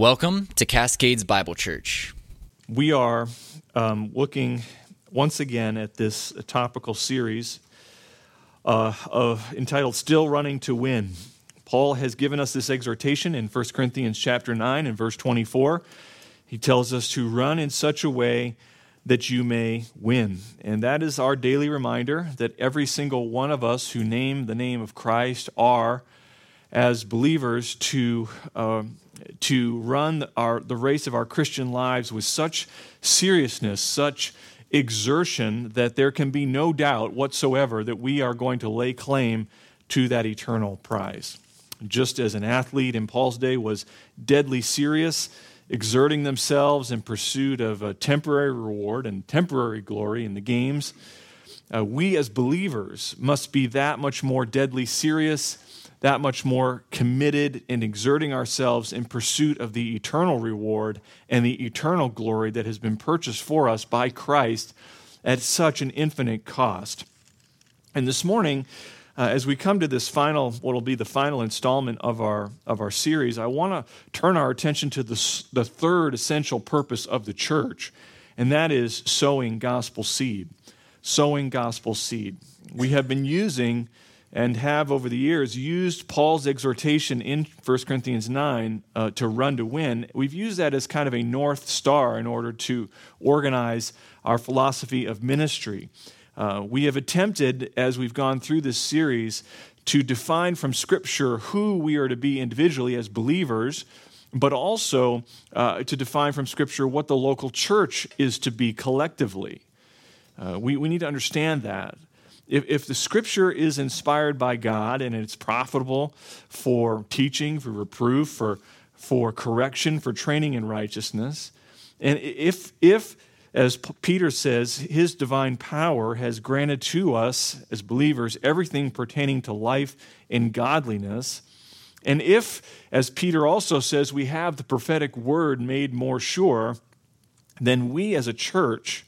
Welcome to Cascades Bible Church. We are um, looking once again at this topical series uh, of, entitled Still Running to Win. Paul has given us this exhortation in 1 Corinthians chapter 9 and verse 24. He tells us to run in such a way that you may win. And that is our daily reminder that every single one of us who name the name of Christ are, as believers, to uh, to run our, the race of our Christian lives with such seriousness, such exertion, that there can be no doubt whatsoever that we are going to lay claim to that eternal prize. Just as an athlete in Paul's day was deadly serious, exerting themselves in pursuit of a temporary reward and temporary glory in the games, uh, we as believers must be that much more deadly serious that much more committed in exerting ourselves in pursuit of the eternal reward and the eternal glory that has been purchased for us by Christ at such an infinite cost. And this morning, uh, as we come to this final, what will be the final installment of our, of our series, I want to turn our attention to the, the third essential purpose of the church, and that is sowing gospel seed. Sowing gospel seed. We have been using and have over the years used Paul's exhortation in 1 Corinthians 9 uh, to run to win. We've used that as kind of a north star in order to organize our philosophy of ministry. Uh, we have attempted, as we've gone through this series, to define from Scripture who we are to be individually as believers, but also uh, to define from Scripture what the local church is to be collectively. Uh, we, we need to understand that if, if the scripture is inspired by God and it's profitable for teaching, for reproof, for, for correction, for training in righteousness, and if, if, as Peter says, his divine power has granted to us as believers everything pertaining to life and godliness, and if, as Peter also says, we have the prophetic word made more sure, then we as a church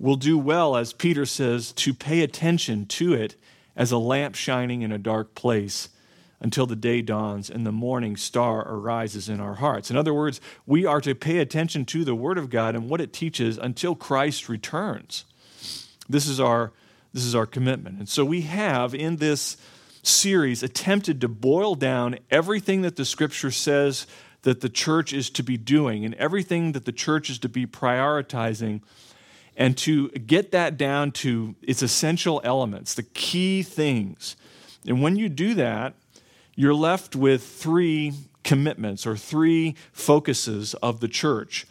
will do well, as Peter says, to pay attention to it as a lamp shining in a dark place until the day dawns and the morning star arises in our hearts. In other words, we are to pay attention to the Word of God and what it teaches until Christ returns. This is our, this is our commitment. And so we have in this series attempted to boil down everything that the Scripture says that the church is to be doing and everything that the church is to be prioritizing and to get that down to its essential elements, the key things. And when you do that, you're left with three commitments or three focuses of the church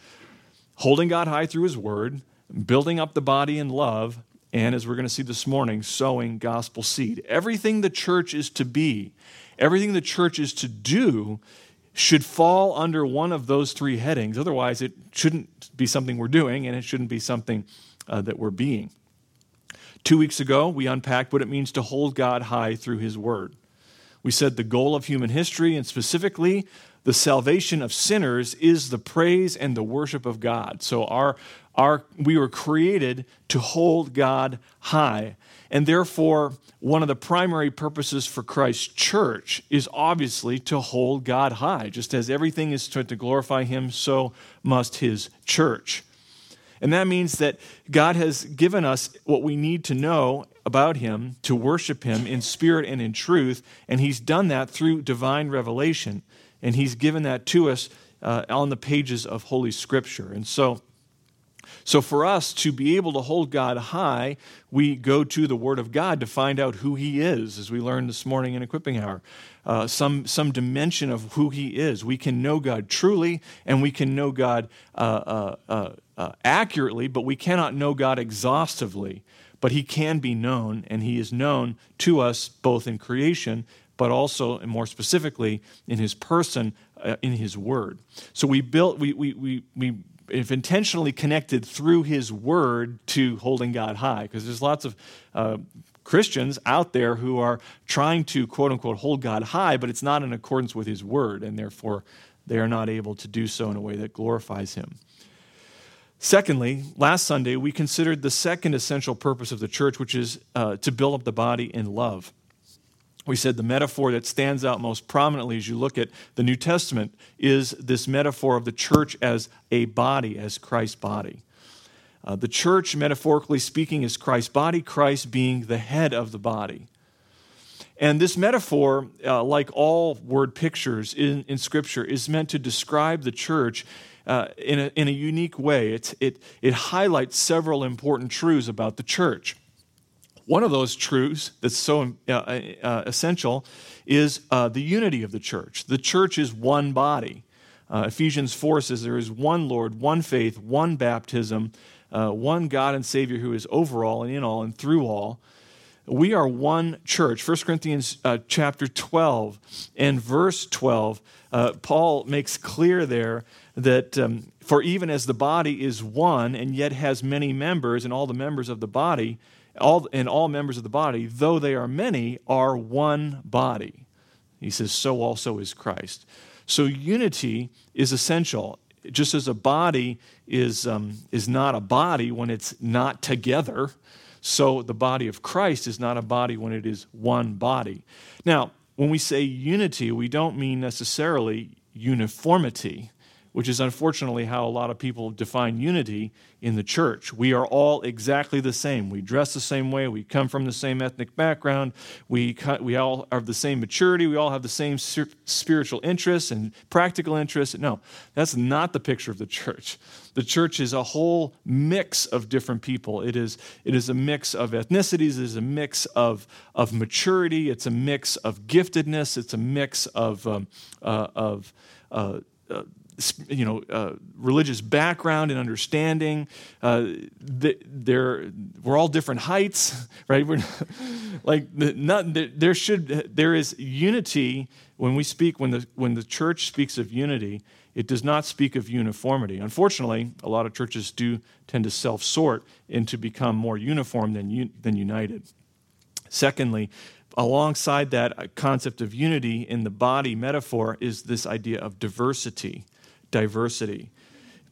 holding God high through His Word, building up the body in love, and as we're going to see this morning, sowing gospel seed. Everything the church is to be, everything the church is to do, should fall under one of those three headings. Otherwise, it shouldn't be something we're doing and it shouldn't be something uh, that we're being. Two weeks ago, we unpacked what it means to hold God high through His Word. We said the goal of human history, and specifically the salvation of sinners, is the praise and the worship of God. So, our, our, we were created to hold God high. And therefore, one of the primary purposes for Christ's church is obviously to hold God high. Just as everything is to glorify Him, so must His church. And that means that God has given us what we need to know about Him to worship Him in spirit and in truth. And He's done that through divine revelation. And He's given that to us uh, on the pages of Holy Scripture. And so, so, for us to be able to hold God high, we go to the Word of God to find out who He is, as we learned this morning in Equipping Hour. Uh, some, some dimension of who He is. We can know God truly, and we can know God uh, uh, uh, uh accurately, but we cannot know God exhaustively. But He can be known, and He is known to us both in creation, but also, and more specifically, in His person, uh, in His Word. So we built, we, we, we, we if intentionally connected through his word to holding God high, because there's lots of uh, Christians out there who are trying to quote unquote hold God high, but it's not in accordance with his word, and therefore they are not able to do so in a way that glorifies him. Secondly, last Sunday we considered the second essential purpose of the church, which is uh, to build up the body in love. we said the metaphor that stands out most prominently as you look at the New Testament is this metaphor of the church as a body, as Christ's body. Uh, the church, metaphorically speaking, is Christ's body, Christ being the head of the body. And this metaphor, uh, like all word pictures in, in Scripture, is meant to describe the church uh, in, a, in a unique way. It, it, it highlights several important truths about the church. One of those truths that's so uh, uh, essential is uh, the unity of the church. The church is one body. Uh, Ephesians 4 says there is one Lord, one faith, one baptism, uh, one God and Savior who is over all and in all and through all. We are one church. 1 Corinthians uh, chapter 12 and verse 12, uh, Paul makes clear there that um, for even as the body is one and yet has many members, and all the members of the body, all, and all members of the body, though they are many, are one body. He says, so also is Christ. So unity is essential just as a body is, um, is not a body when it's not together, so the body of Christ is not a body when it is one body. Now, when we say unity, we don't mean necessarily uniformity which is unfortunately how a lot of people define unity in the church. We are all exactly the same. We dress the same way. We come from the same ethnic background. We, we all have the same maturity. We all have the same spiritual interests and practical interests. No, that's not the picture of the church. The church is a whole mix of different people. It is, it is a mix of ethnicities. It is a mix of, of maturity. It's a mix of giftedness. It's a mix of, um, uh, of uh, uh, you know, uh, religious background and understanding. Uh, they're, we're all different heights, right? We're like not, there should there is unity when we speak when the when the church speaks of unity. It does not speak of uniformity. Unfortunately, a lot of churches do tend to self sort and to become more uniform than, than united. Secondly, alongside that concept of unity in the body metaphor is this idea of diversity diversity.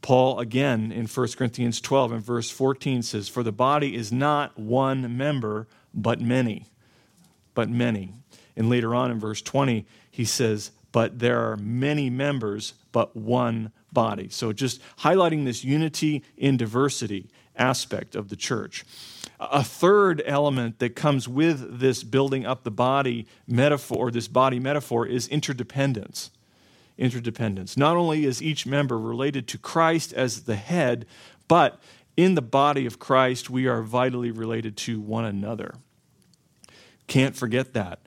Paul, again, in 1 Corinthians 12 and verse 14 says, For the body is not one member, but many. But many. And later on in verse 20, he says, But there are many members, but one body. So just highlighting this unity in diversity aspect of the church. A third element that comes with this building up the body metaphor, this body metaphor, is interdependence interdependence. Not only is each member related to Christ as the head, but in the body of Christ, we are vitally related to one another. Can't forget that.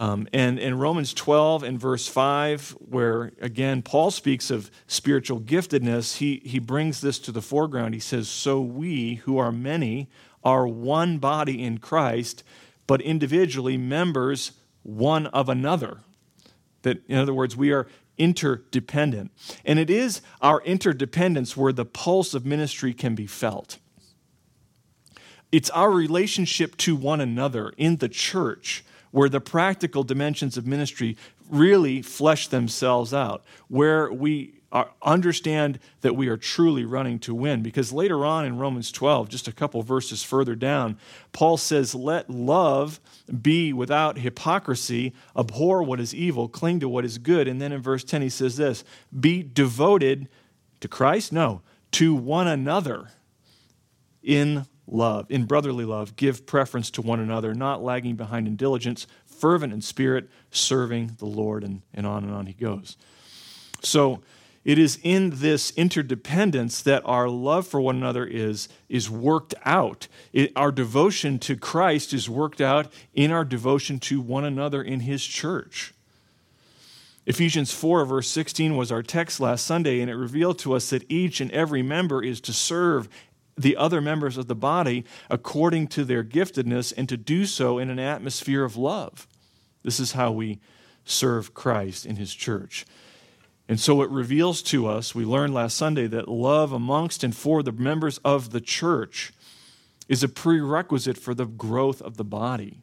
Um, and in Romans 12 and verse 5, where again Paul speaks of spiritual giftedness, he, he brings this to the foreground. He says, So we, who are many, are one body in Christ, but individually members one of another. That, in other words, we are interdependent. And it is our interdependence where the pulse of ministry can be felt. It's our relationship to one another in the church where the practical dimensions of ministry really flesh themselves out, where we understand that we are truly running to win. Because later on in Romans 12, just a couple verses further down, Paul says, Let love be without hypocrisy, abhor what is evil, cling to what is good. And then in verse 10, he says this Be devoted to Christ? No, to one another in love, in brotherly love. Give preference to one another, not lagging behind in diligence, fervent in spirit, serving the Lord. And, and on and on he goes. So, it is in this interdependence that our love for one another is, is worked out. It, our devotion to Christ is worked out in our devotion to one another in His church. Ephesians 4, verse 16, was our text last Sunday, and it revealed to us that each and every member is to serve the other members of the body according to their giftedness and to do so in an atmosphere of love. This is how we serve Christ in His church. And so it reveals to us, we learned last Sunday, that love amongst and for the members of the church is a prerequisite for the growth of the body.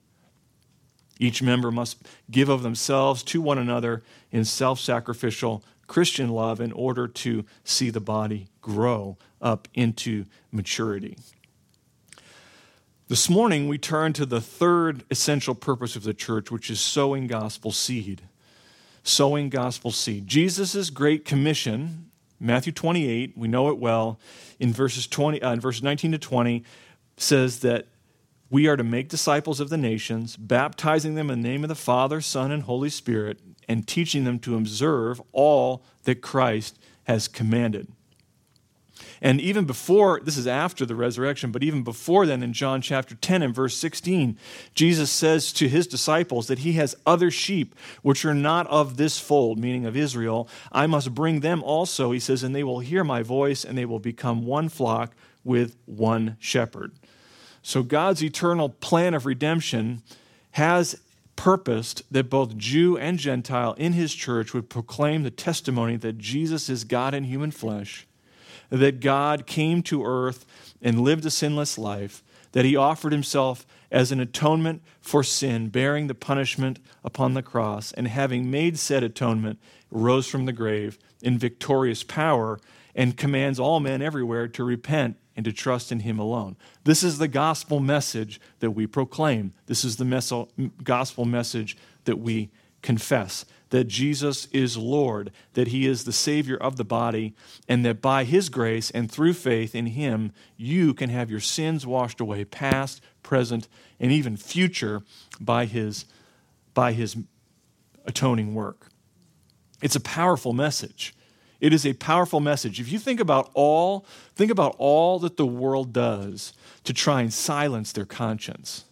Each member must give of themselves to one another in self sacrificial Christian love in order to see the body grow up into maturity. This morning, we turn to the third essential purpose of the church, which is sowing gospel seed. Sowing gospel seed. Jesus' great commission, Matthew 28, we know it well, in verses, 20, uh, in verses 19 to 20, says that we are to make disciples of the nations, baptizing them in the name of the Father, Son, and Holy Spirit, and teaching them to observe all that Christ has commanded. And even before, this is after the resurrection, but even before then, in John chapter 10 and verse 16, Jesus says to his disciples that he has other sheep which are not of this fold, meaning of Israel. I must bring them also, he says, and they will hear my voice, and they will become one flock with one shepherd. So God's eternal plan of redemption has purposed that both Jew and Gentile in his church would proclaim the testimony that Jesus is God in human flesh that God came to earth and lived a sinless life, that he offered himself as an atonement for sin, bearing the punishment upon the cross, and having made said atonement, rose from the grave in victorious power and commands all men everywhere to repent and to trust in him alone. This is the gospel message that we proclaim. This is the gospel message that we confess that Jesus is Lord, that He is the Savior of the body, and that by His grace and through faith in Him, you can have your sins washed away, past, present, and even future, by His, by his atoning work. It's a powerful message. It is a powerful message. If you think about all, think about all that the world does to try and silence their conscience.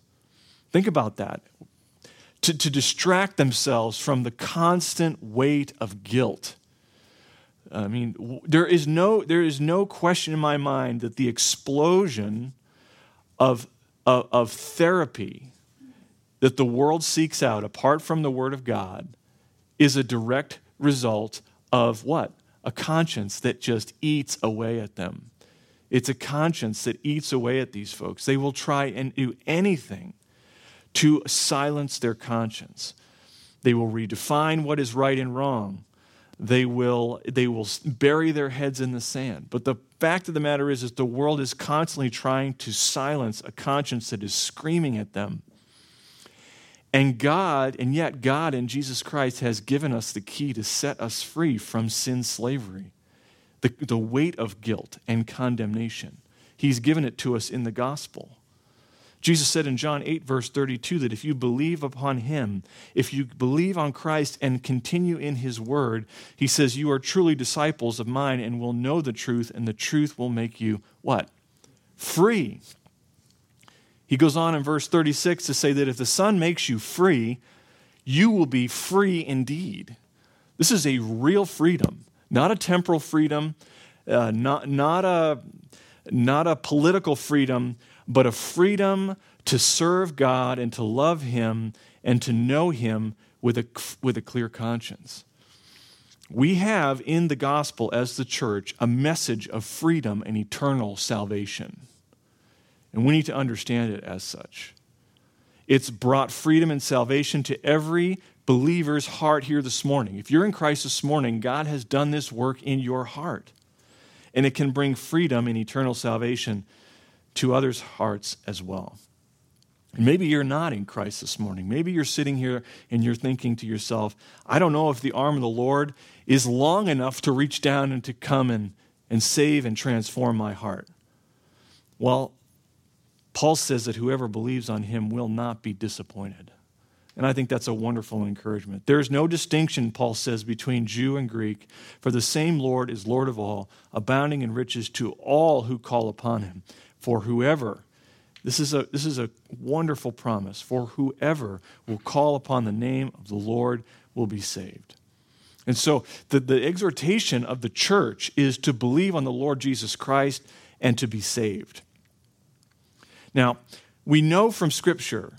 Think about that to, to distract themselves from the constant weight of guilt. I mean, there is, no, there is no question in my mind that the explosion of, of, of therapy that the world seeks out, apart from the Word of God, is a direct result of what? A conscience that just eats away at them. It's a conscience that eats away at these folks. They will try and do anything to silence their conscience. They will redefine what is right and wrong. They will, they will bury their heads in the sand. But the fact of the matter is, is the world is constantly trying to silence a conscience that is screaming at them. And God, and yet God in Jesus Christ has given us the key to set us free from sin slavery, the, the weight of guilt and condemnation. He's given it to us in the gospel. Jesus said in John 8, verse 32, that if you believe upon him, if you believe on Christ and continue in his word, he says, you are truly disciples of mine and will know the truth, and the truth will make you what? Free. He goes on in verse 36 to say that if the Son makes you free, you will be free indeed. This is a real freedom, not a temporal freedom, uh, not, not, a, not a political freedom but a freedom to serve God and to love Him and to know Him with a, with a clear conscience. We have in the gospel as the church a message of freedom and eternal salvation. And we need to understand it as such. It's brought freedom and salvation to every believer's heart here this morning. If you're in Christ this morning, God has done this work in your heart. And it can bring freedom and eternal salvation to others' hearts as well. And maybe you're not in Christ this morning. Maybe you're sitting here and you're thinking to yourself, I don't know if the arm of the Lord is long enough to reach down and to come and, and save and transform my heart. Well, Paul says that whoever believes on him will not be disappointed. And I think that's a wonderful encouragement. There is no distinction, Paul says, between Jew and Greek, for the same Lord is Lord of all, abounding in riches to all who call upon him. For whoever, this is, a, this is a wonderful promise, for whoever will call upon the name of the Lord will be saved. And so the, the exhortation of the church is to believe on the Lord Jesus Christ and to be saved. Now, we know from Scripture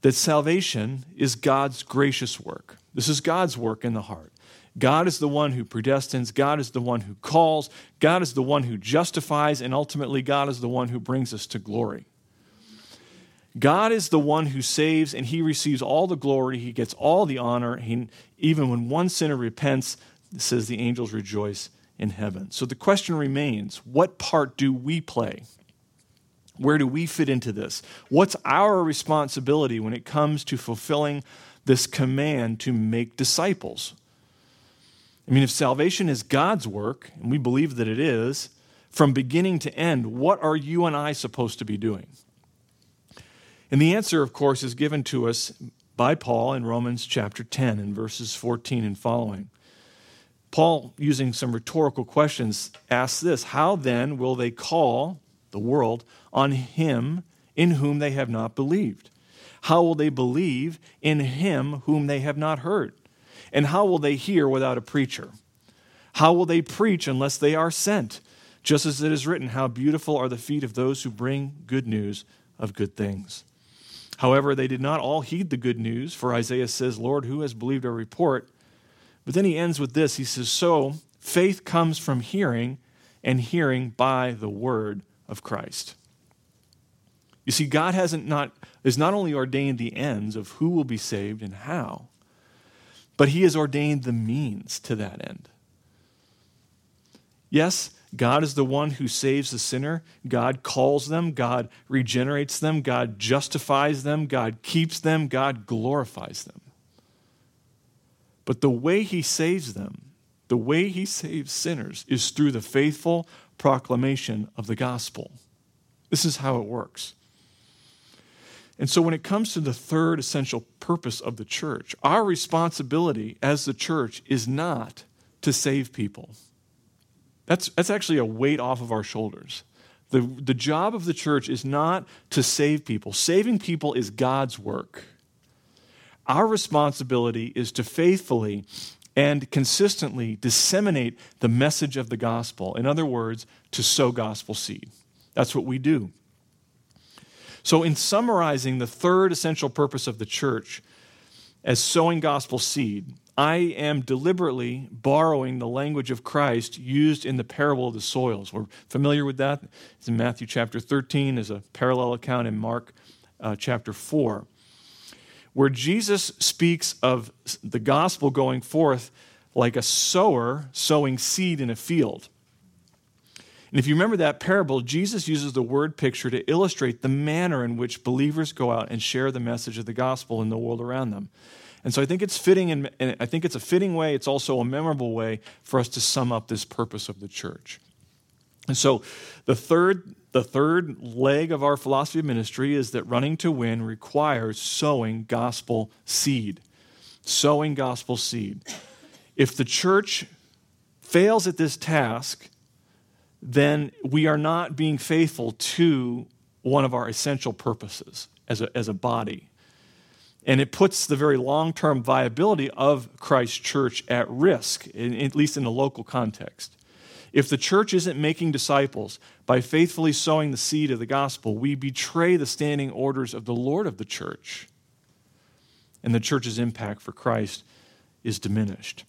that salvation is God's gracious work. This is God's work in the heart. God is the one who predestines, God is the one who calls, God is the one who justifies, and ultimately, God is the one who brings us to glory. God is the one who saves, and He receives all the glory. He gets all the honor. He, even when one sinner repents, says the angels rejoice in heaven. So the question remains what part do we play? Where do we fit into this? What's our responsibility when it comes to fulfilling this command to make disciples? I mean, if salvation is God's work, and we believe that it is, from beginning to end, what are you and I supposed to be doing? And the answer, of course, is given to us by Paul in Romans chapter 10 and verses 14 and following. Paul, using some rhetorical questions, asks this How then will they call the world on him in whom they have not believed? How will they believe in him whom they have not heard? And how will they hear without a preacher? How will they preach unless they are sent? Just as it is written, How beautiful are the feet of those who bring good news of good things. However, they did not all heed the good news, for Isaiah says, Lord, who has believed our report? But then he ends with this He says, So faith comes from hearing, and hearing by the word of Christ. You see, God hasn't not is not only ordained the ends of who will be saved and how, but he has ordained the means to that end. Yes, God is the one who saves the sinner. God calls them. God regenerates them. God justifies them. God keeps them. God glorifies them. But the way he saves them, the way he saves sinners, is through the faithful proclamation of the gospel. This is how it works. And so, when it comes to the third essential purpose of the church, our responsibility as the church is not to save people. That's, that's actually a weight off of our shoulders. The, the job of the church is not to save people, saving people is God's work. Our responsibility is to faithfully and consistently disseminate the message of the gospel. In other words, to sow gospel seed. That's what we do. So, in summarizing the third essential purpose of the church as sowing gospel seed, I am deliberately borrowing the language of Christ used in the parable of the soils. We're familiar with that. It's in Matthew chapter 13, there's a parallel account in Mark uh, chapter 4 where Jesus speaks of the gospel going forth like a sower sowing seed in a field. And if you remember that parable, Jesus uses the word picture to illustrate the manner in which believers go out and share the message of the gospel in the world around them. And so I think it's fitting, and I think it's a fitting way. It's also a memorable way for us to sum up this purpose of the church. And so the third the third leg of our philosophy of ministry is that running to win requires sowing gospel seed. Sowing gospel seed. If the church fails at this task, then we are not being faithful to one of our essential purposes as a, as a body. And it puts the very long term viability of Christ's church at risk, in, at least in the local context. If the church isn't making disciples by faithfully sowing the seed of the gospel, we betray the standing orders of the Lord of the church. And the church's impact for Christ is diminished.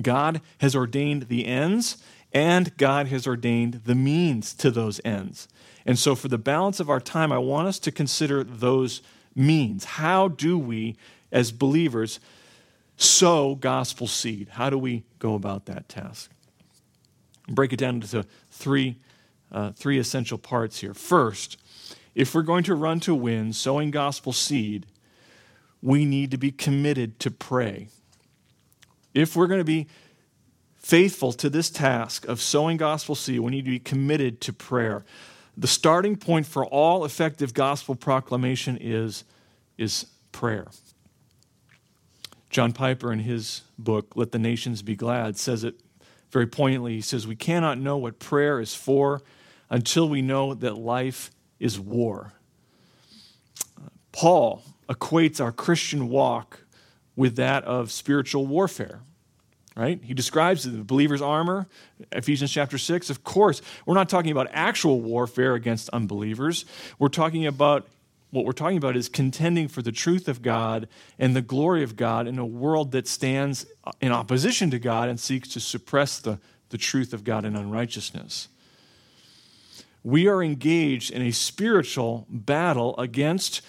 God has ordained the ends, and God has ordained the means to those ends. And so, for the balance of our time, I want us to consider those means. How do we, as believers, sow gospel seed? How do we go about that task? break it down into three, uh, three essential parts here. First, if we're going to run to win, sowing gospel seed, we need to be committed to pray. If we're going to be faithful to this task of sowing gospel seed, we need to be committed to prayer. The starting point for all effective gospel proclamation is, is prayer. John Piper, in his book, Let the Nations Be Glad, says it very poignantly. He says, We cannot know what prayer is for until we know that life is war. Paul equates our Christian walk with that of spiritual warfare. Right? He describes the believer's armor, Ephesians chapter 6. Of course, we're not talking about actual warfare against unbelievers. We're talking about what we're talking about is contending for the truth of God and the glory of God in a world that stands in opposition to God and seeks to suppress the, the truth of God in unrighteousness. We are engaged in a spiritual battle against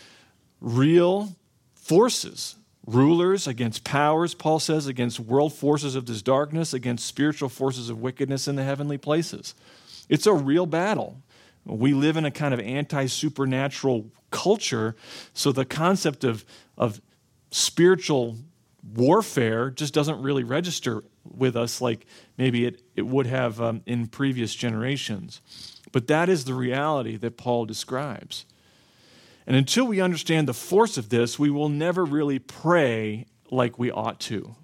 real forces, rulers, against powers, Paul says, against world forces of this darkness, against spiritual forces of wickedness in the heavenly places. It's a real battle. We live in a kind of anti supernatural culture, so the concept of, of spiritual warfare just doesn't really register with us like maybe it, it would have um, in previous generations. But that is the reality that Paul describes. And until we understand the force of this, we will never really pray like we ought to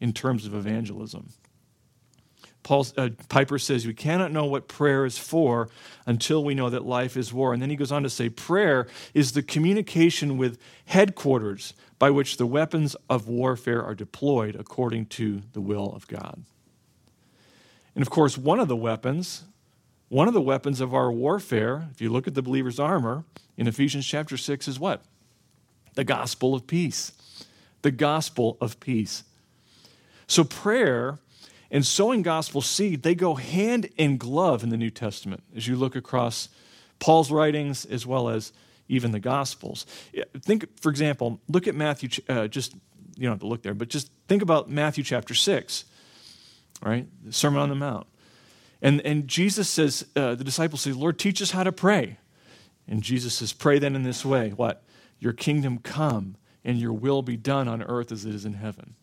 in terms of evangelism. Paul uh, Piper says we cannot know what prayer is for until we know that life is war. And then he goes on to say prayer is the communication with headquarters by which the weapons of warfare are deployed according to the will of God. And of course, one of the weapons, one of the weapons of our warfare, if you look at the believer's armor in Ephesians chapter 6 is what? The gospel of peace. The gospel of peace. So prayer and sowing gospel seed, they go hand in glove in the New Testament as you look across Paul's writings as well as even the Gospels. Think, for example, look at Matthew, uh, just, you don't have to look there, but just think about Matthew chapter 6, right? The Sermon on the Mount. And, and Jesus says, uh, the disciples say, Lord, teach us how to pray. And Jesus says, Pray then in this way what? Your kingdom come and your will be done on earth as it is in heaven.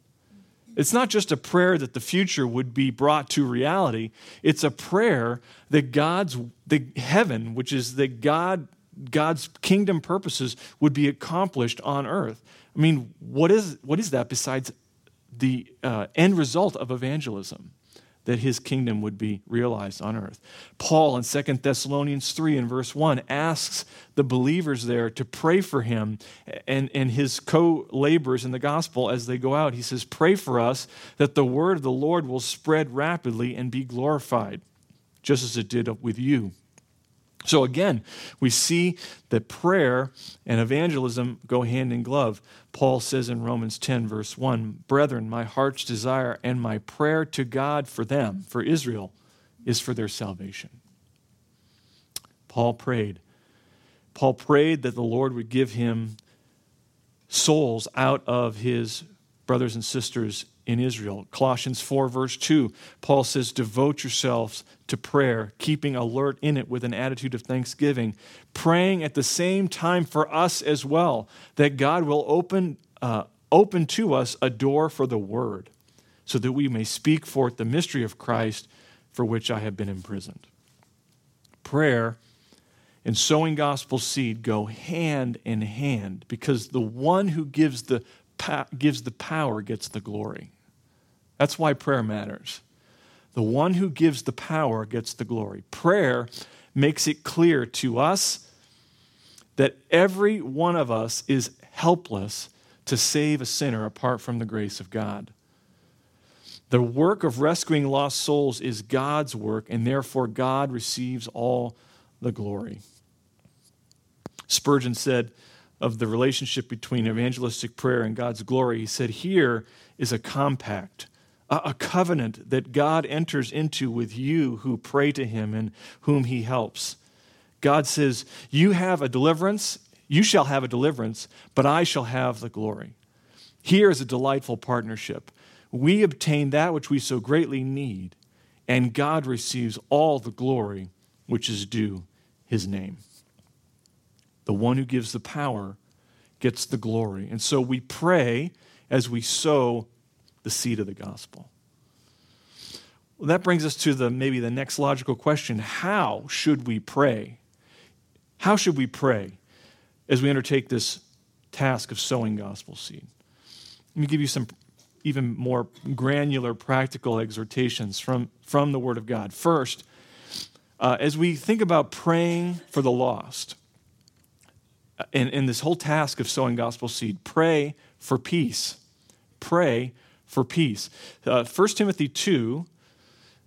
It's not just a prayer that the future would be brought to reality. It's a prayer that God's the heaven, which is that God God's kingdom purposes would be accomplished on earth. I mean, what is what is that besides the uh, end result of evangelism? That his kingdom would be realized on earth. Paul in 2 Thessalonians 3 and verse 1 asks the believers there to pray for him and, and his co laborers in the gospel as they go out. He says, Pray for us that the word of the Lord will spread rapidly and be glorified, just as it did with you. So again, we see that prayer and evangelism go hand in glove. Paul says in Romans 10, verse 1 Brethren, my heart's desire and my prayer to God for them, for Israel, is for their salvation. Paul prayed. Paul prayed that the Lord would give him souls out of his brothers and sisters in Israel. Colossians 4, verse 2, Paul says, Devote yourselves to prayer, keeping alert in it with an attitude of thanksgiving, praying at the same time for us as well, that God will open, uh, open to us a door for the word, so that we may speak forth the mystery of Christ for which I have been imprisoned. Prayer and sowing gospel seed go hand in hand because the one who gives the gives the power gets the glory. That's why prayer matters. The one who gives the power gets the glory. Prayer makes it clear to us that every one of us is helpless to save a sinner apart from the grace of God. The work of rescuing lost souls is God's work, and therefore God receives all the glory. Spurgeon said, of the relationship between evangelistic prayer and God's glory, he said, Here is a compact, a covenant that God enters into with you who pray to him and whom he helps. God says, You have a deliverance, you shall have a deliverance, but I shall have the glory. Here is a delightful partnership. We obtain that which we so greatly need, and God receives all the glory which is due his name. The one who gives the power gets the glory. And so we pray as we sow the seed of the gospel. Well, that brings us to the maybe the next logical question. How should we pray? How should we pray as we undertake this task of sowing gospel seed? Let me give you some even more granular practical exhortations from, from the Word of God. First, uh, as we think about praying for the lost, in, in this whole task of sowing gospel seed, pray for peace. Pray for peace. Uh, 1 Timothy 2,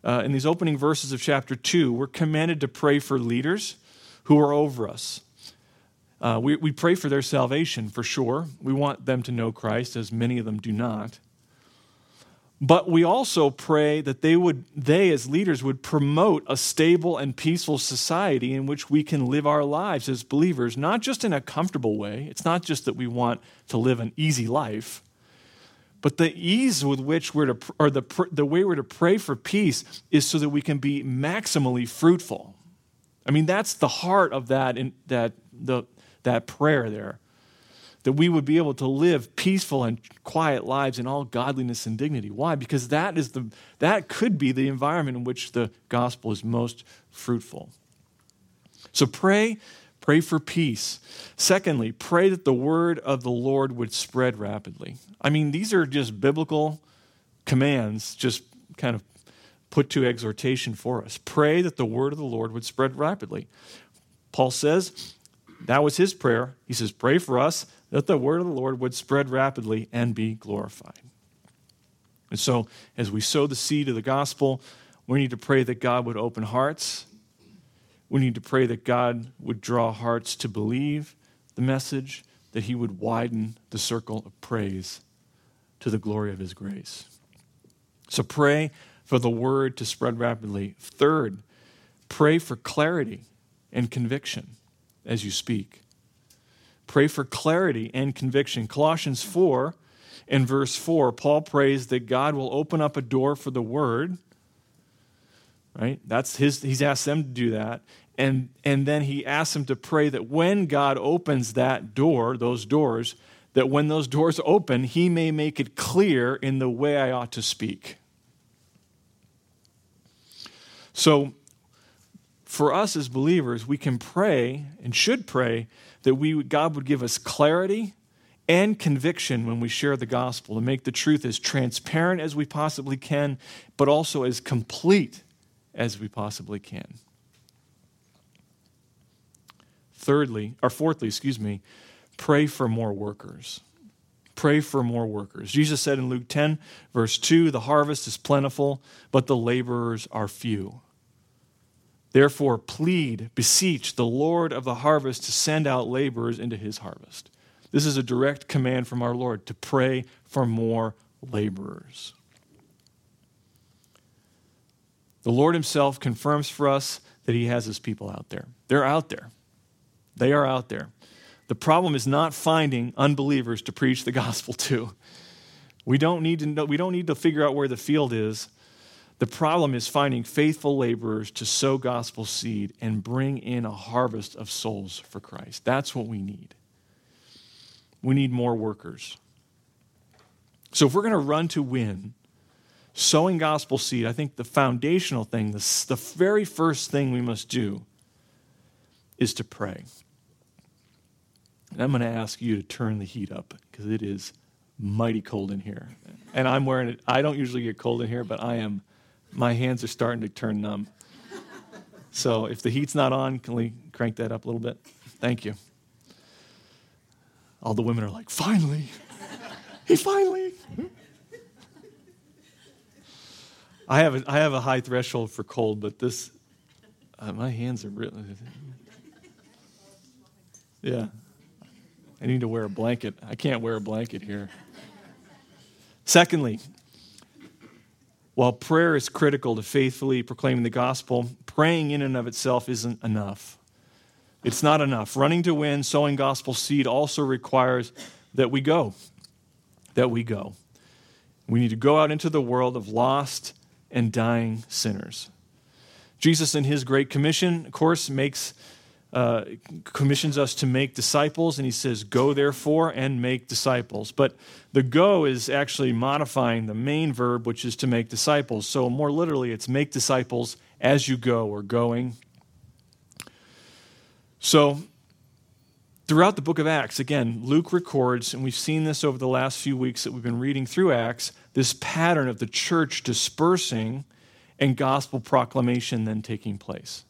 uh, in these opening verses of chapter 2, we're commanded to pray for leaders who are over us. Uh, we, we pray for their salvation for sure. We want them to know Christ, as many of them do not. But we also pray that they would they as leaders would promote a stable and peaceful society in which we can live our lives as believers, not just in a comfortable way. It's not just that we want to live an easy life, but the ease with which we're to or the the way we're to pray for peace is so that we can be maximally fruitful. I mean, that's the heart of that, in, that, the, that prayer there. That we would be able to live peaceful and quiet lives in all godliness and dignity. Why? Because that, is the, that could be the environment in which the gospel is most fruitful. So pray, pray for peace. Secondly, pray that the word of the Lord would spread rapidly. I mean, these are just biblical commands, just kind of put to exhortation for us. Pray that the word of the Lord would spread rapidly. Paul says that was his prayer. He says, Pray for us that the word of the Lord would spread rapidly and be glorified. And so, as we sow the seed of the gospel, we need to pray that God would open hearts. We need to pray that God would draw hearts to believe the message, that He would widen the circle of praise to the glory of His grace. So, pray for the word to spread rapidly. Third, pray for clarity and conviction as you speak. Pray for clarity and conviction. Colossians 4 in verse 4, Paul prays that God will open up a door for the word. Right? That's his he's asked them to do that. And and then he asks them to pray that when God opens that door, those doors, that when those doors open, he may make it clear in the way I ought to speak. So, for us as believers, we can pray and should pray that we, God would give us clarity and conviction when we share the gospel to make the truth as transparent as we possibly can, but also as complete as we possibly can. Thirdly, or fourthly, excuse me, pray for more workers. Pray for more workers. Jesus said in Luke 10, verse 2, the harvest is plentiful, but the laborers are few. Therefore, plead, beseech the Lord of the harvest to send out laborers into his harvest. This is a direct command from our Lord to pray for more laborers. The Lord himself confirms for us that he has his people out there. They're out there. They are out there. The problem is not finding unbelievers to preach the gospel to. We don't need to know, we don't need to figure out where the field is. The problem is finding faithful laborers to sow gospel seed and bring in a harvest of souls for Christ. That's what we need. We need more workers. So, if we're going to run to win, sowing gospel seed, I think the foundational thing, the, the very first thing we must do is to pray. And I'm going to ask you to turn the heat up because it is mighty cold in here. And I'm wearing it. I don't usually get cold in here, but I am my hands are starting to turn numb. So if the heat's not on, can we crank that up a little bit? Thank you. All the women are like, finally, he finally. I have a, I have a high threshold for cold, but this, uh, my hands are really. Yeah. I need to wear a blanket. I can't wear a blanket here. Secondly, while prayer is critical to faithfully proclaiming the gospel, praying in and of itself isn't enough. It's not enough. Running to win, sowing gospel seed also requires that we go. That we go. We need to go out into the world of lost and dying sinners. Jesus, in his Great Commission, of course, makes uh, commissions us to make disciples, and he says, Go therefore and make disciples. But the go is actually modifying the main verb, which is to make disciples. So, more literally, it's make disciples as you go or going. So, throughout the book of Acts, again, Luke records, and we've seen this over the last few weeks that we've been reading through Acts, this pattern of the church dispersing and gospel proclamation then taking place.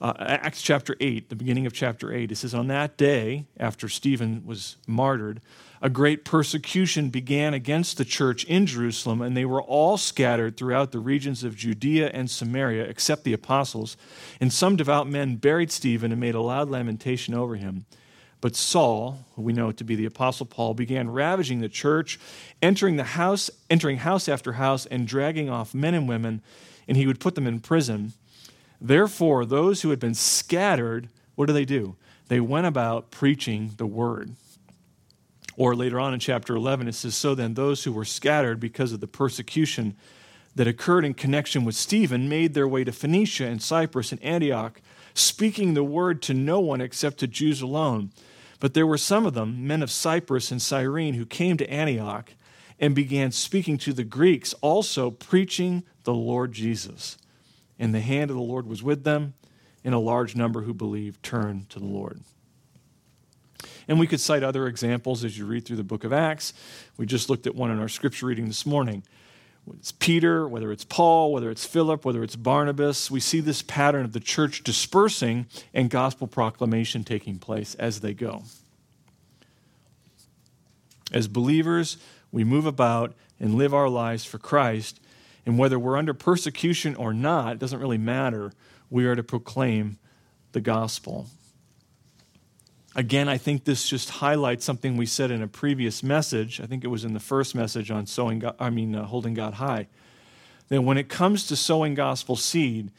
Uh, Acts chapter 8, the beginning of chapter 8, it says, On that day, after Stephen was martyred, a great persecution began against the church in Jerusalem, and they were all scattered throughout the regions of Judea and Samaria, except the apostles. And some devout men buried Stephen and made a loud lamentation over him. But Saul, who we know to be the apostle Paul, began ravaging the church, entering the house, entering house after house, and dragging off men and women, and he would put them in prison. Therefore, those who had been scattered, what do they do? They went about preaching the word. Or later on in chapter 11, it says, So then, those who were scattered because of the persecution that occurred in connection with Stephen made their way to Phoenicia and Cyprus and Antioch, speaking the word to no one except to Jews alone. But there were some of them, men of Cyprus and Cyrene, who came to Antioch and began speaking to the Greeks, also preaching the Lord Jesus. And the hand of the Lord was with them, and a large number who believed turned to the Lord. And we could cite other examples as you read through the book of Acts. We just looked at one in our scripture reading this morning. It's Peter, whether it's Paul, whether it's Philip, whether it's Barnabas, we see this pattern of the church dispersing and gospel proclamation taking place as they go. As believers, we move about and live our lives for Christ, and whether we're under persecution or not, it doesn't really matter. We are to proclaim the gospel. Again, I think this just highlights something we said in a previous message. I think it was in the first message on sowing, God, I mean, uh, holding God high. That when it comes to sowing gospel seed,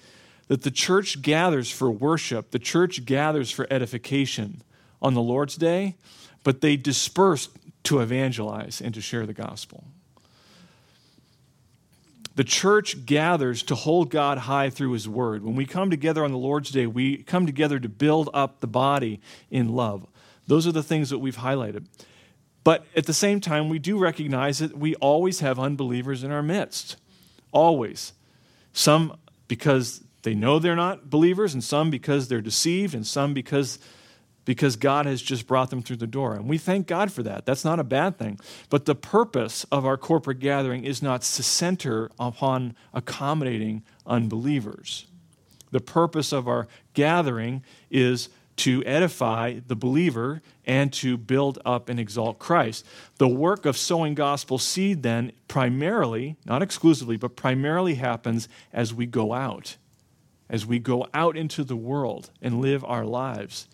that the church gathers for worship, the church gathers for edification on the Lord's day, but they disperse to evangelize and to share the gospel. The church gathers to hold God high through his word. When we come together on the Lord's Day, we come together to build up the body in love. Those are the things that we've highlighted. But at the same time, we do recognize that we always have unbelievers in our midst. Always. Some because they know they're not believers, and some because they're deceived, and some because because God has just brought them through the door. And we thank God for that. That's not a bad thing. But the purpose of our corporate gathering is not to center upon accommodating unbelievers. The purpose of our gathering is to edify the believer and to build up and exalt Christ. The work of sowing gospel seed, then, primarily, not exclusively, but primarily happens as we go out, as we go out into the world and live our lives.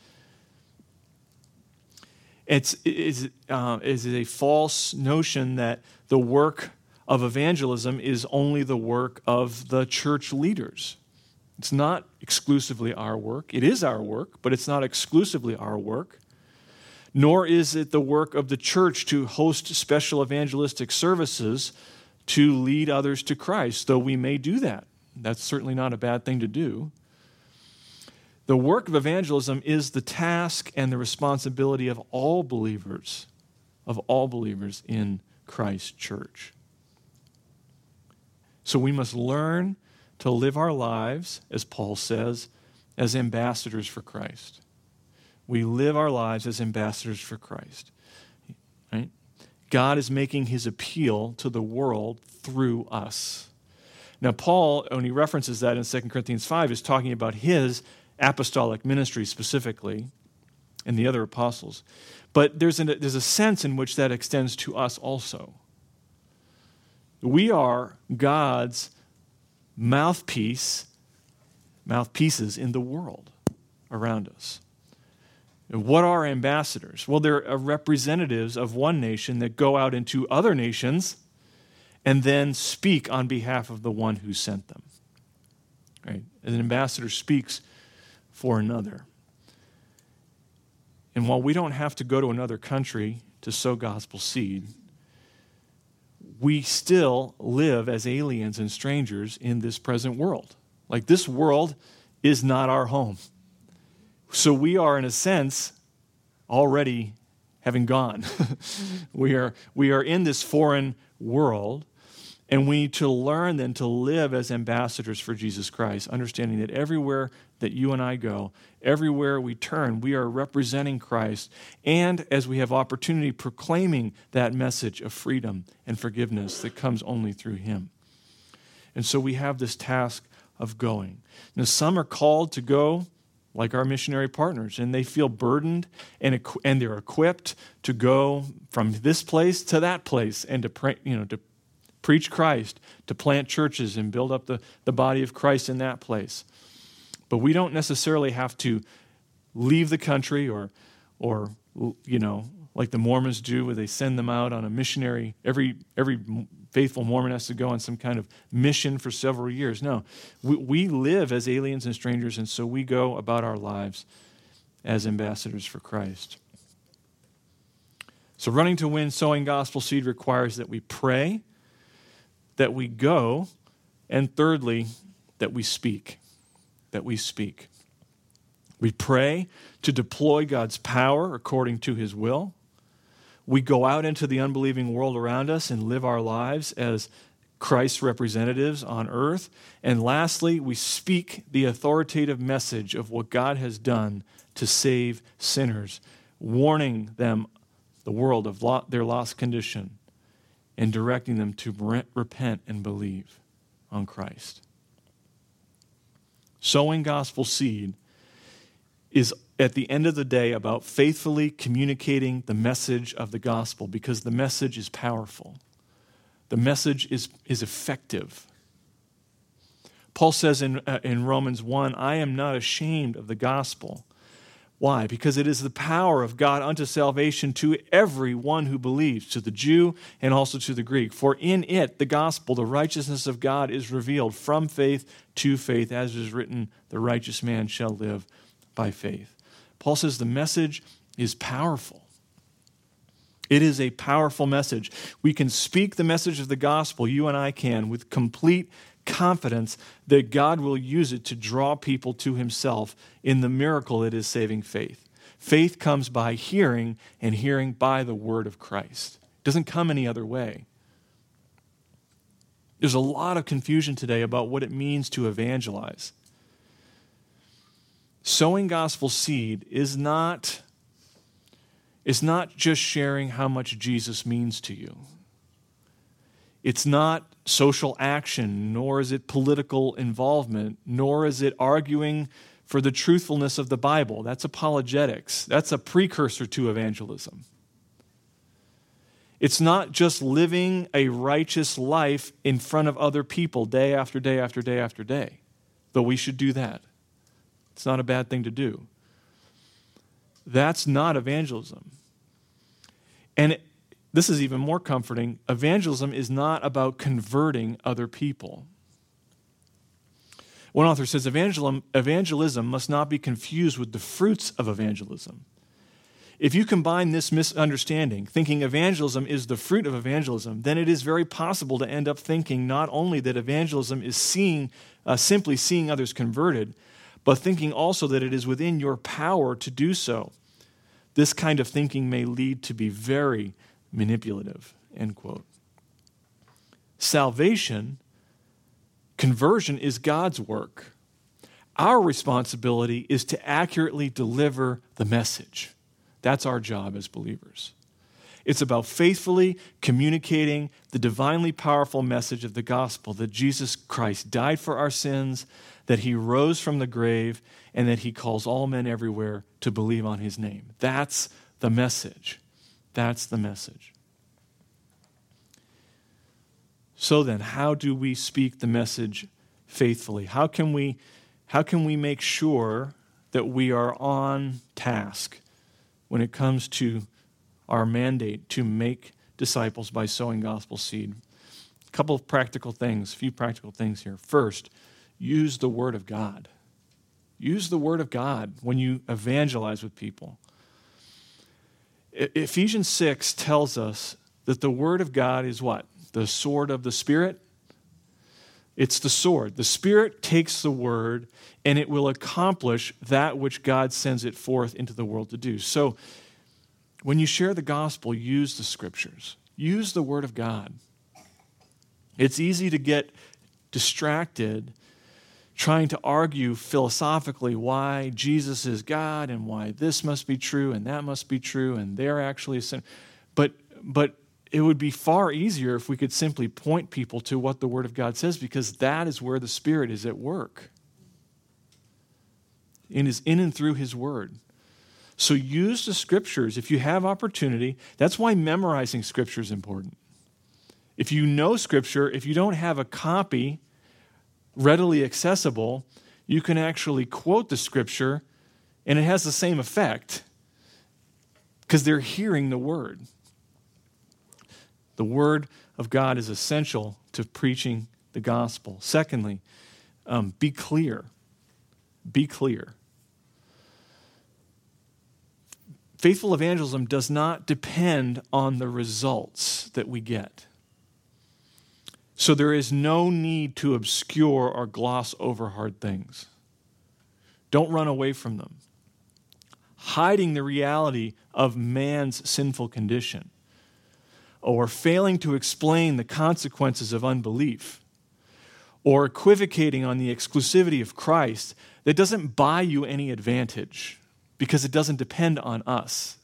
It's, is, uh, is a false notion that the work of evangelism is only the work of the church leaders. It's not exclusively our work. It is our work, but it's not exclusively our work. Nor is it the work of the church to host special evangelistic services to lead others to Christ, though we may do that. That's certainly not a bad thing to do. The work of evangelism is the task and the responsibility of all believers, of all believers in Christ's church. So we must learn to live our lives, as Paul says, as ambassadors for Christ. We live our lives as ambassadors for Christ. Right? God is making his appeal to the world through us. Now, Paul, when he references that in 2 Corinthians 5, is talking about his apostolic ministry specifically and the other apostles. But there's, an, there's a sense in which that extends to us also. We are God's mouthpiece, mouthpieces in the world around us. What are ambassadors? Well, they're uh, representatives of one nation that go out into other nations and then speak on behalf of the one who sent them. Right? An ambassador speaks for another. And while we don't have to go to another country to sow gospel seed, we still live as aliens and strangers in this present world. Like this world is not our home. So we are, in a sense, already having gone. we, are, we are in this foreign world and we need to learn then to live as ambassadors for Jesus Christ, understanding that everywhere that you and I go, everywhere we turn, we are representing Christ. And as we have opportunity, proclaiming that message of freedom and forgiveness that comes only through Him. And so we have this task of going. Now, some are called to go like our missionary partners, and they feel burdened and, and they're equipped to go from this place to that place and to, pray, you know, to preach Christ, to plant churches and build up the, the body of Christ in that place. But we don't necessarily have to leave the country or, or you know, like the Mormons do, where they send them out on a missionary. Every, every faithful Mormon has to go on some kind of mission for several years. No, we, we live as aliens and strangers, and so we go about our lives as ambassadors for Christ. So, running to win, sowing gospel seed requires that we pray that we go, and thirdly, that we speak. That we speak. We pray to deploy God's power according to his will. We go out into the unbelieving world around us and live our lives as Christ's representatives on earth. And lastly, we speak the authoritative message of what God has done to save sinners, warning them, the world, of their lost condition and directing them to repent and believe on Christ. Sowing gospel seed is at the end of the day about faithfully communicating the message of the gospel because the message is powerful. The message is, is effective. Paul says in, uh, in Romans 1 I am not ashamed of the gospel. Why? Because it is the power of God unto salvation to every one who believes, to the Jew and also to the Greek. For in it, the gospel, the righteousness of God is revealed from faith to faith, as is written, the righteous man shall live by faith. Paul says the message is powerful. It is a powerful message. We can speak the message of the gospel, you and I can, with complete confidence that God will use it to draw people to himself in the miracle it is saving faith. Faith comes by hearing, and hearing by the word of Christ. It doesn't come any other way. There's a lot of confusion today about what it means to evangelize. Sowing gospel seed is not, is not just sharing how much Jesus means to you. It's not social action, nor is it political involvement, nor is it arguing for the truthfulness of the Bible. That's apologetics, that's a precursor to evangelism. It's not just living a righteous life in front of other people day after day after day after day, though we should do that. It's not a bad thing to do. That's not evangelism. And this is even more comforting. Evangelism is not about converting other people. One author says evangelism, evangelism must not be confused with the fruits of evangelism. If you combine this misunderstanding, thinking evangelism is the fruit of evangelism, then it is very possible to end up thinking not only that evangelism is seeing, uh, simply seeing others converted, but thinking also that it is within your power to do so. This kind of thinking may lead to be very manipulative, end quote. Salvation, conversion is God's work. Our responsibility is to accurately deliver the message. That's our job as believers. It's about faithfully communicating the divinely powerful message of the gospel that Jesus Christ died for our sins, that he rose from the grave, and that he calls all men everywhere to believe on his name. That's the message. That's the message. So then, how do we speak the message faithfully? How can we, how can we make sure that we are on task when it comes to our mandate to make disciples by sowing gospel seed? A couple of practical things, a few practical things here. First, use the Word of God. Use the Word of God when you evangelize with people. Ephesians 6 tells us that the Word of God is what? The sword of the Spirit. It's the sword. The Spirit takes the Word and it will accomplish that which God sends it forth into the world to do. So when you share the gospel, use the Scriptures, use the Word of God. It's easy to get distracted trying to argue philosophically why Jesus is God and why this must be true and that must be true and they're actually a sin. But, but it would be far easier if we could simply point people to what the Word of God says because that is where the Spirit is at work. It is in and through His Word. So use the Scriptures if you have opportunity. That's why memorizing Scripture is important. If you know Scripture, if you don't have a copy, readily accessible, you can actually quote the scripture and it has the same effect because they're hearing the word. The word of God is essential to preaching the gospel. Secondly, um, be clear. Be clear. Faithful evangelism does not depend on the results that we get. So there is no need to obscure or gloss over hard things. Don't run away from them. hiding the reality of man's sinful condition or failing to explain the consequences of unbelief or equivocating on the exclusivity of Christ that doesn't buy you any advantage because it doesn't depend on us.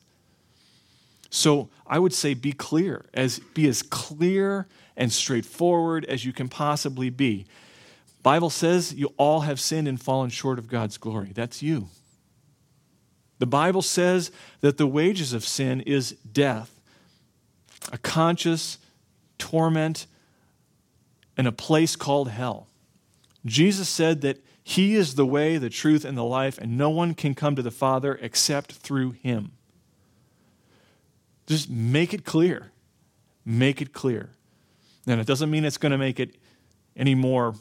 So I would say be clear, as be as clear and straightforward as you can possibly be. Bible says you all have sinned and fallen short of God's glory. That's you. The Bible says that the wages of sin is death, a conscious torment, and a place called hell. Jesus said that He is the way, the truth, and the life, and no one can come to the Father except through Him. Just make it clear. Make it clear. And it doesn't mean it's going to make it any more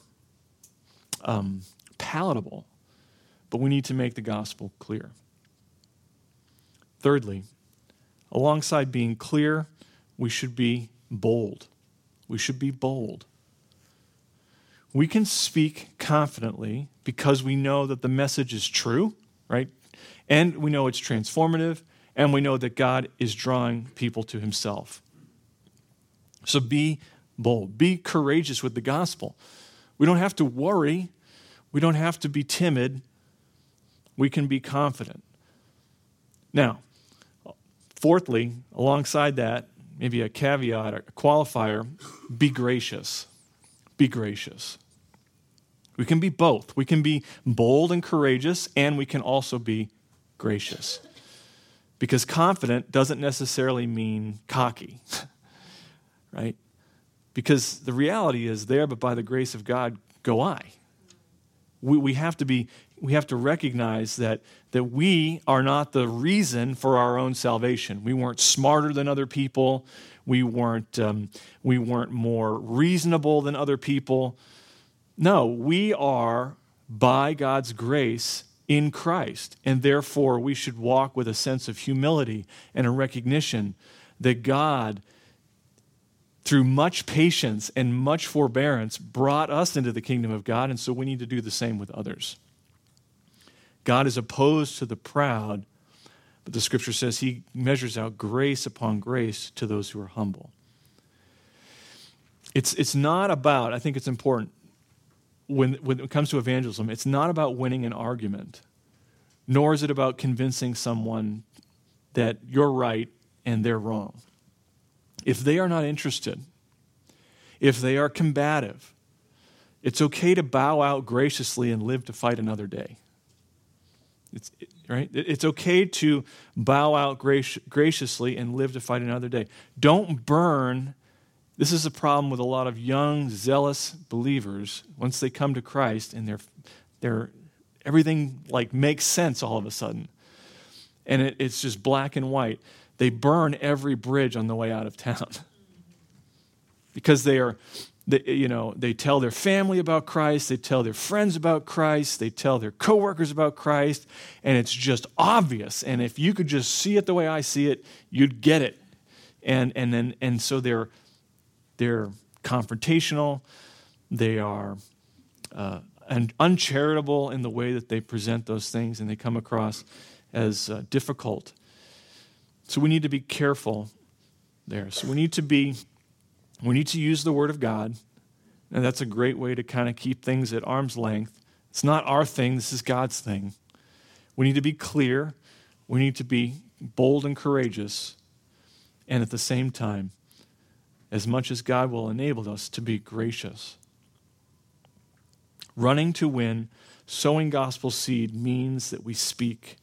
um, palatable, but we need to make the gospel clear. Thirdly, alongside being clear, we should be bold. We should be bold. We can speak confidently because we know that the message is true, right? And we know it's transformative, and we know that God is drawing people to himself. So be bold, be courageous with the gospel. We don't have to worry, we don't have to be timid, we can be confident. Now, Fourthly, alongside that, maybe a caveat or a qualifier, be gracious. Be gracious. We can be both. We can be bold and courageous, and we can also be gracious. Because confident doesn't necessarily mean cocky, right? Because the reality is there, but by the grace of God go I. We, we have to be we have to recognize that, that we are not the reason for our own salvation. We weren't smarter than other people. We weren't, um, we weren't more reasonable than other people. No, we are, by God's grace, in Christ. And therefore, we should walk with a sense of humility and a recognition that God, through much patience and much forbearance, brought us into the kingdom of God. And so we need to do the same with others. God is opposed to the proud, but the scripture says he measures out grace upon grace to those who are humble. It's, it's not about, I think it's important, when, when it comes to evangelism, it's not about winning an argument, nor is it about convincing someone that you're right and they're wrong. If they are not interested, if they are combative, it's okay to bow out graciously and live to fight another day. It's, right? It's okay to bow out graciously and live to fight another day. Don't burn. This is a problem with a lot of young, zealous believers. Once they come to Christ and they're, they're everything like makes sense all of a sudden, and it, it's just black and white. They burn every bridge on the way out of town because they are they, you know, they tell their family about Christ, they tell their friends about Christ, they tell their coworkers about Christ, and it's just obvious. And if you could just see it the way I see it, you'd get it. And and then and so they're they're confrontational, they are uh, and uncharitable in the way that they present those things, and they come across as uh, difficult. So we need to be careful there. So we need to be we need to use the Word of God, and that's a great way to kind of keep things at arm's length. It's not our thing, this is God's thing. We need to be clear, we need to be bold and courageous, and at the same time, as much as God will enable us to be gracious. Running to win, sowing gospel seed means that we speak.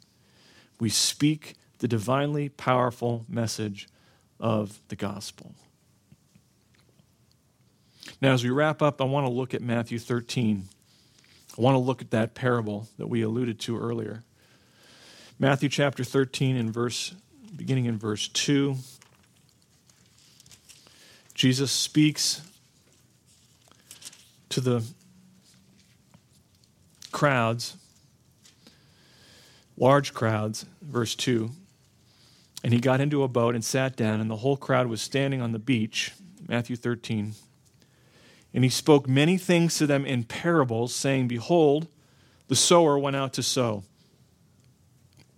We speak the divinely powerful message of the gospel. Now, as we wrap up, I want to look at Matthew 13. I want to look at that parable that we alluded to earlier. Matthew chapter 13 and verse beginning in verse 2. Jesus speaks to the crowds, large crowds, verse 2. And he got into a boat and sat down, and the whole crowd was standing on the beach. Matthew 13, and he spoke many things to them in parables, saying, Behold, the sower went out to sow.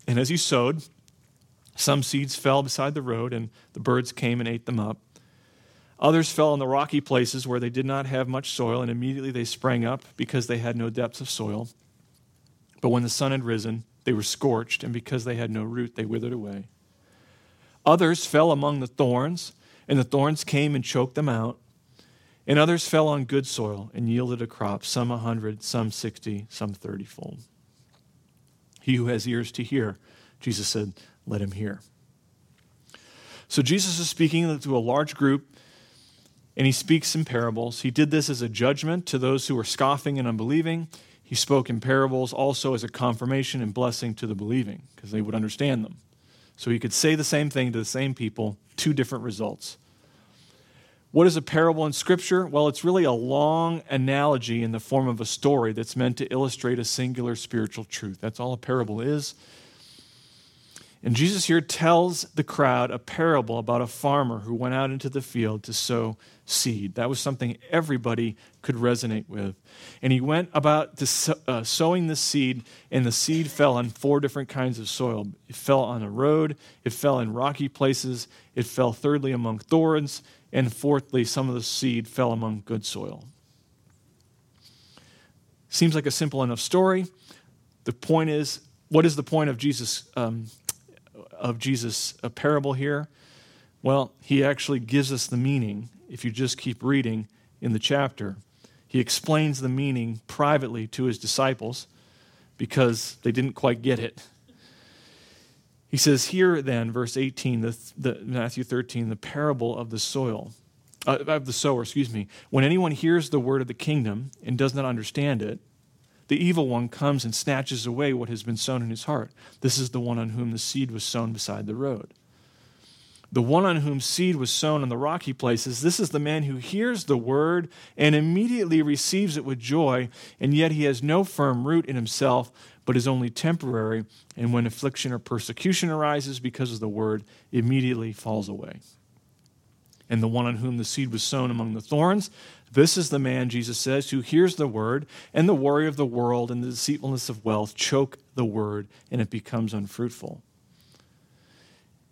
And as he sowed, some seeds fell beside the road, and the birds came and ate them up. Others fell on the rocky places where they did not have much soil, and immediately they sprang up because they had no depths of soil. But when the sun had risen, they were scorched, and because they had no root, they withered away. Others fell among the thorns, and the thorns came and choked them out. And others fell on good soil and yielded a crop, some a hundred, some sixty, some thirtyfold. He who has ears to hear, Jesus said, let him hear. So Jesus is speaking to a large group and he speaks in parables. He did this as a judgment to those who were scoffing and unbelieving. He spoke in parables also as a confirmation and blessing to the believing because they would understand them. So he could say the same thing to the same people, two different results. What is a parable in Scripture? Well, it's really a long analogy in the form of a story that's meant to illustrate a singular spiritual truth. That's all a parable is. And Jesus here tells the crowd a parable about a farmer who went out into the field to sow seed. That was something everybody could resonate with. And he went about to, uh, sowing the seed, and the seed fell on four different kinds of soil. It fell on a road, it fell in rocky places, it fell thirdly among thorns, and fourthly, some of the seed fell among good soil. Seems like a simple enough story. The point is, what is the point of Jesus um, of Jesus' a parable here? Well, he actually gives us the meaning if you just keep reading in the chapter. He explains the meaning privately to his disciples because they didn't quite get it. He says here then, verse 18, the, the, Matthew 13, the parable of the soil, uh, of the sower, excuse me. When anyone hears the word of the kingdom and does not understand it, the evil one comes and snatches away what has been sown in his heart. This is the one on whom the seed was sown beside the road. The one on whom seed was sown in the rocky places, this is the man who hears the word and immediately receives it with joy, and yet he has no firm root in himself, but is only temporary, and when affliction or persecution arises because of the word, immediately falls away. And the one on whom the seed was sown among the thorns, this is the man, Jesus says, who hears the word, and the worry of the world and the deceitfulness of wealth choke the word, and it becomes unfruitful.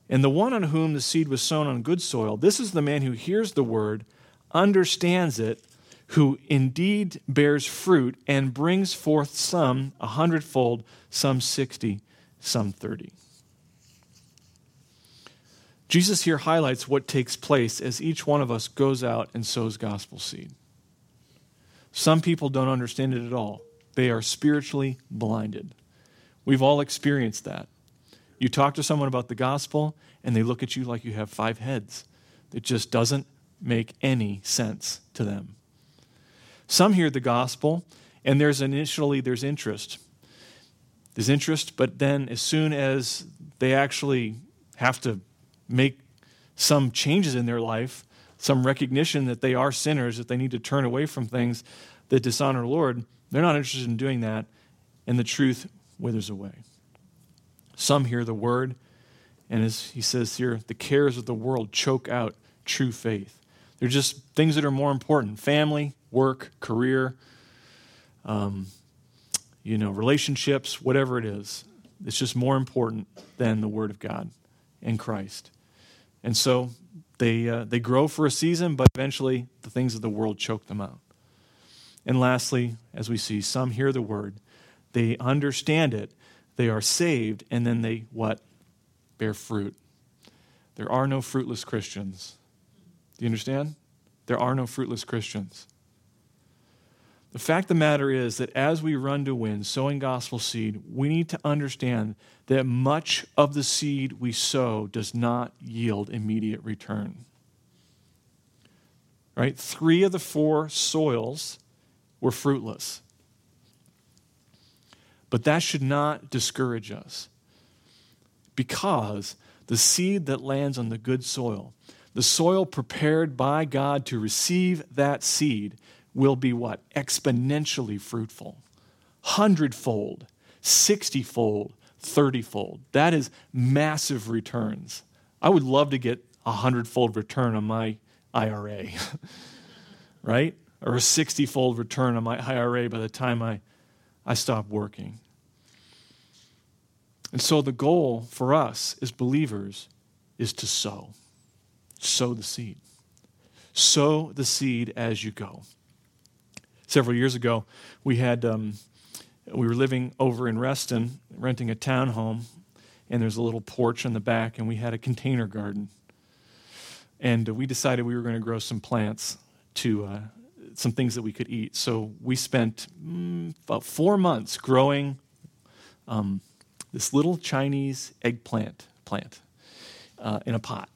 And the one on whom the seed was sown on good soil, this is the man who hears the word, understands it, who indeed bears fruit, and brings forth some a hundredfold, some sixty, some thirty. Jesus here highlights what takes place as each one of us goes out and sows gospel seed. Some people don't understand it at all, they are spiritually blinded. We've all experienced that. You talk to someone about the gospel, and they look at you like you have five heads. It just doesn't make any sense to them. Some hear the gospel, and there's initially there's interest. There's interest, but then as soon as they actually have to make some changes in their life, some recognition that they are sinners, that they need to turn away from things that dishonor the Lord, they're not interested in doing that, and the truth withers away. Some hear the word, and as he says here, the cares of the world choke out true faith. They're just things that are more important family, work, career, um, you know, relationships, whatever it is. It's just more important than the Word of God and Christ. And so they, uh, they grow for a season, but eventually the things of the world choke them out. And lastly, as we see, some hear the word, they understand it, they are saved, and then they what? Bear fruit. There are no fruitless Christians. Do you understand? There are no fruitless Christians. The fact of the matter is that as we run to win, sowing gospel seed, we need to understand that much of the seed we sow does not yield immediate return. Right? Three of the four soils were fruitless. But that should not discourage us because the seed that lands on the good soil, the soil prepared by God to receive that seed, will be what? Exponentially fruitful. Hundredfold, sixtyfold, thirtyfold. That is massive returns. I would love to get a hundredfold return on my IRA, right? Or a 60 fold return on my IRA by the time I, I stop working. And so the goal for us as believers is to sow. Sow the seed. Sow the seed as you go. Several years ago, we had um, we were living over in Reston, renting a townhome, and there's a little porch in the back, and we had a container garden. And we decided we were going to grow some plants to uh, some things that we could eat. So we spent mm, about four months growing um, this little Chinese eggplant plant uh, in a pot.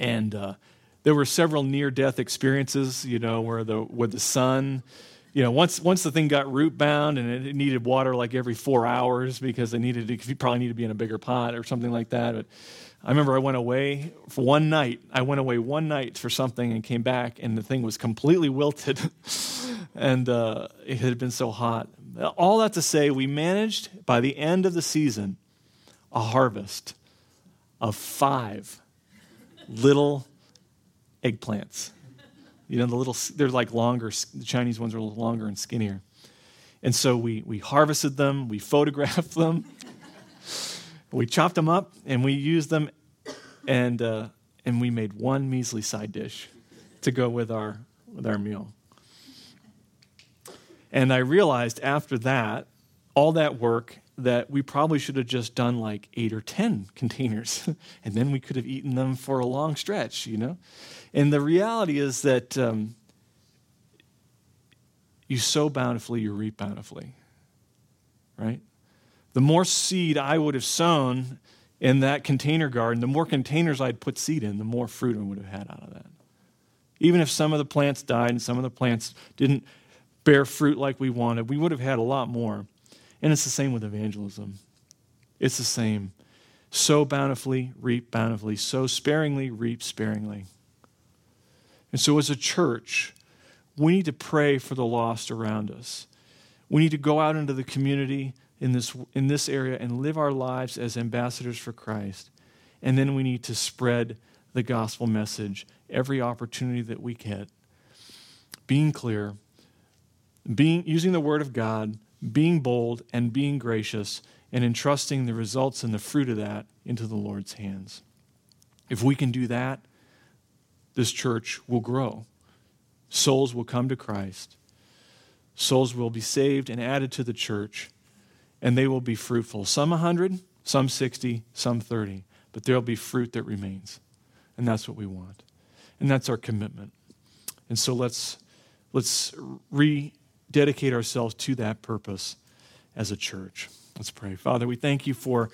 And uh, there were several near-death experiences, you know, where the where the sun, you know, once once the thing got root bound and it needed water like every four hours because they needed to, you probably need to be in a bigger pot or something like that. But I remember I went away for one night. I went away one night for something and came back, and the thing was completely wilted, and uh, it had been so hot. All that to say, we managed by the end of the season a harvest of five little eggplants. You know, the little, they're like longer, the Chinese ones are a little longer and skinnier. And so we, we harvested them, we photographed them, we chopped them up, and we used them, and, uh, and we made one measly side dish to go with our, with our meal. And I realized after that, all that work, that we probably should have just done like eight or 10 containers, and then we could have eaten them for a long stretch, you know? And the reality is that um, you sow bountifully, you reap bountifully, right? The more seed I would have sown in that container garden, the more containers I'd put seed in, the more fruit I would have had out of that. Even if some of the plants died and some of the plants didn't bear fruit like we wanted, we would have had a lot more. And it's the same with evangelism. It's the same. Sow bountifully, reap bountifully. Sow sparingly, reap sparingly. And so, as a church, we need to pray for the lost around us. We need to go out into the community in this, in this area and live our lives as ambassadors for Christ. And then we need to spread the gospel message every opportunity that we get. Being clear, being, using the word of God, being bold, and being gracious, and entrusting the results and the fruit of that into the Lord's hands. If we can do that, this church will grow. Souls will come to Christ. Souls will be saved and added to the church, and they will be fruitful. Some 100, some 60, some 30, but there'll be fruit that remains. And that's what we want. And that's our commitment. And so let's, let's rededicate ourselves to that purpose as a church. Let's pray. Father, we thank you for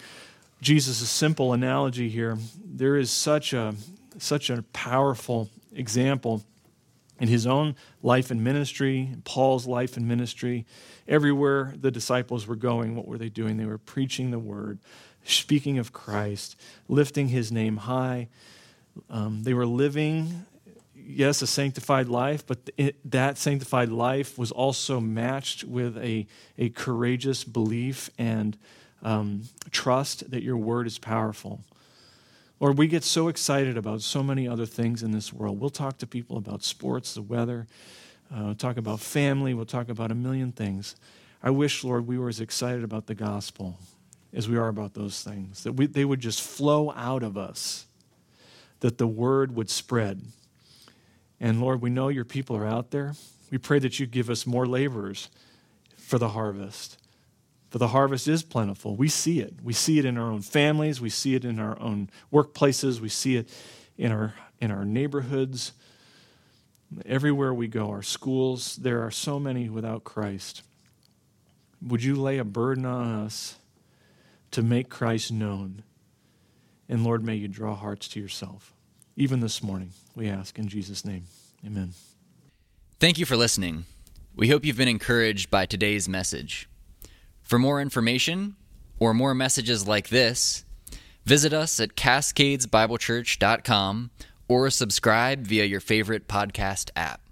Jesus' simple analogy here. There is such a such a powerful example in his own life and ministry, Paul's life and ministry. Everywhere the disciples were going, what were they doing? They were preaching the word, speaking of Christ, lifting his name high. Um, they were living, yes, a sanctified life, but it, that sanctified life was also matched with a, a courageous belief and um, trust that your word is powerful. Or we get so excited about so many other things in this world. We'll talk to people about sports, the weather, uh, we'll talk about family, we'll talk about a million things. I wish, Lord, we were as excited about the gospel as we are about those things, that we, they would just flow out of us, that the word would spread. And Lord, we know your people are out there. We pray that you give us more laborers for the harvest. For the harvest is plentiful. We see it. We see it in our own families. We see it in our own workplaces. We see it in our, in our neighborhoods. Everywhere we go, our schools, there are so many without Christ. Would you lay a burden on us to make Christ known? And Lord, may you draw hearts to yourself. Even this morning, we ask in Jesus' name. Amen. Thank you for listening. We hope you've been encouraged by today's message. For more information or more messages like this, visit us at cascadesbiblechurch.com or subscribe via your favorite podcast app.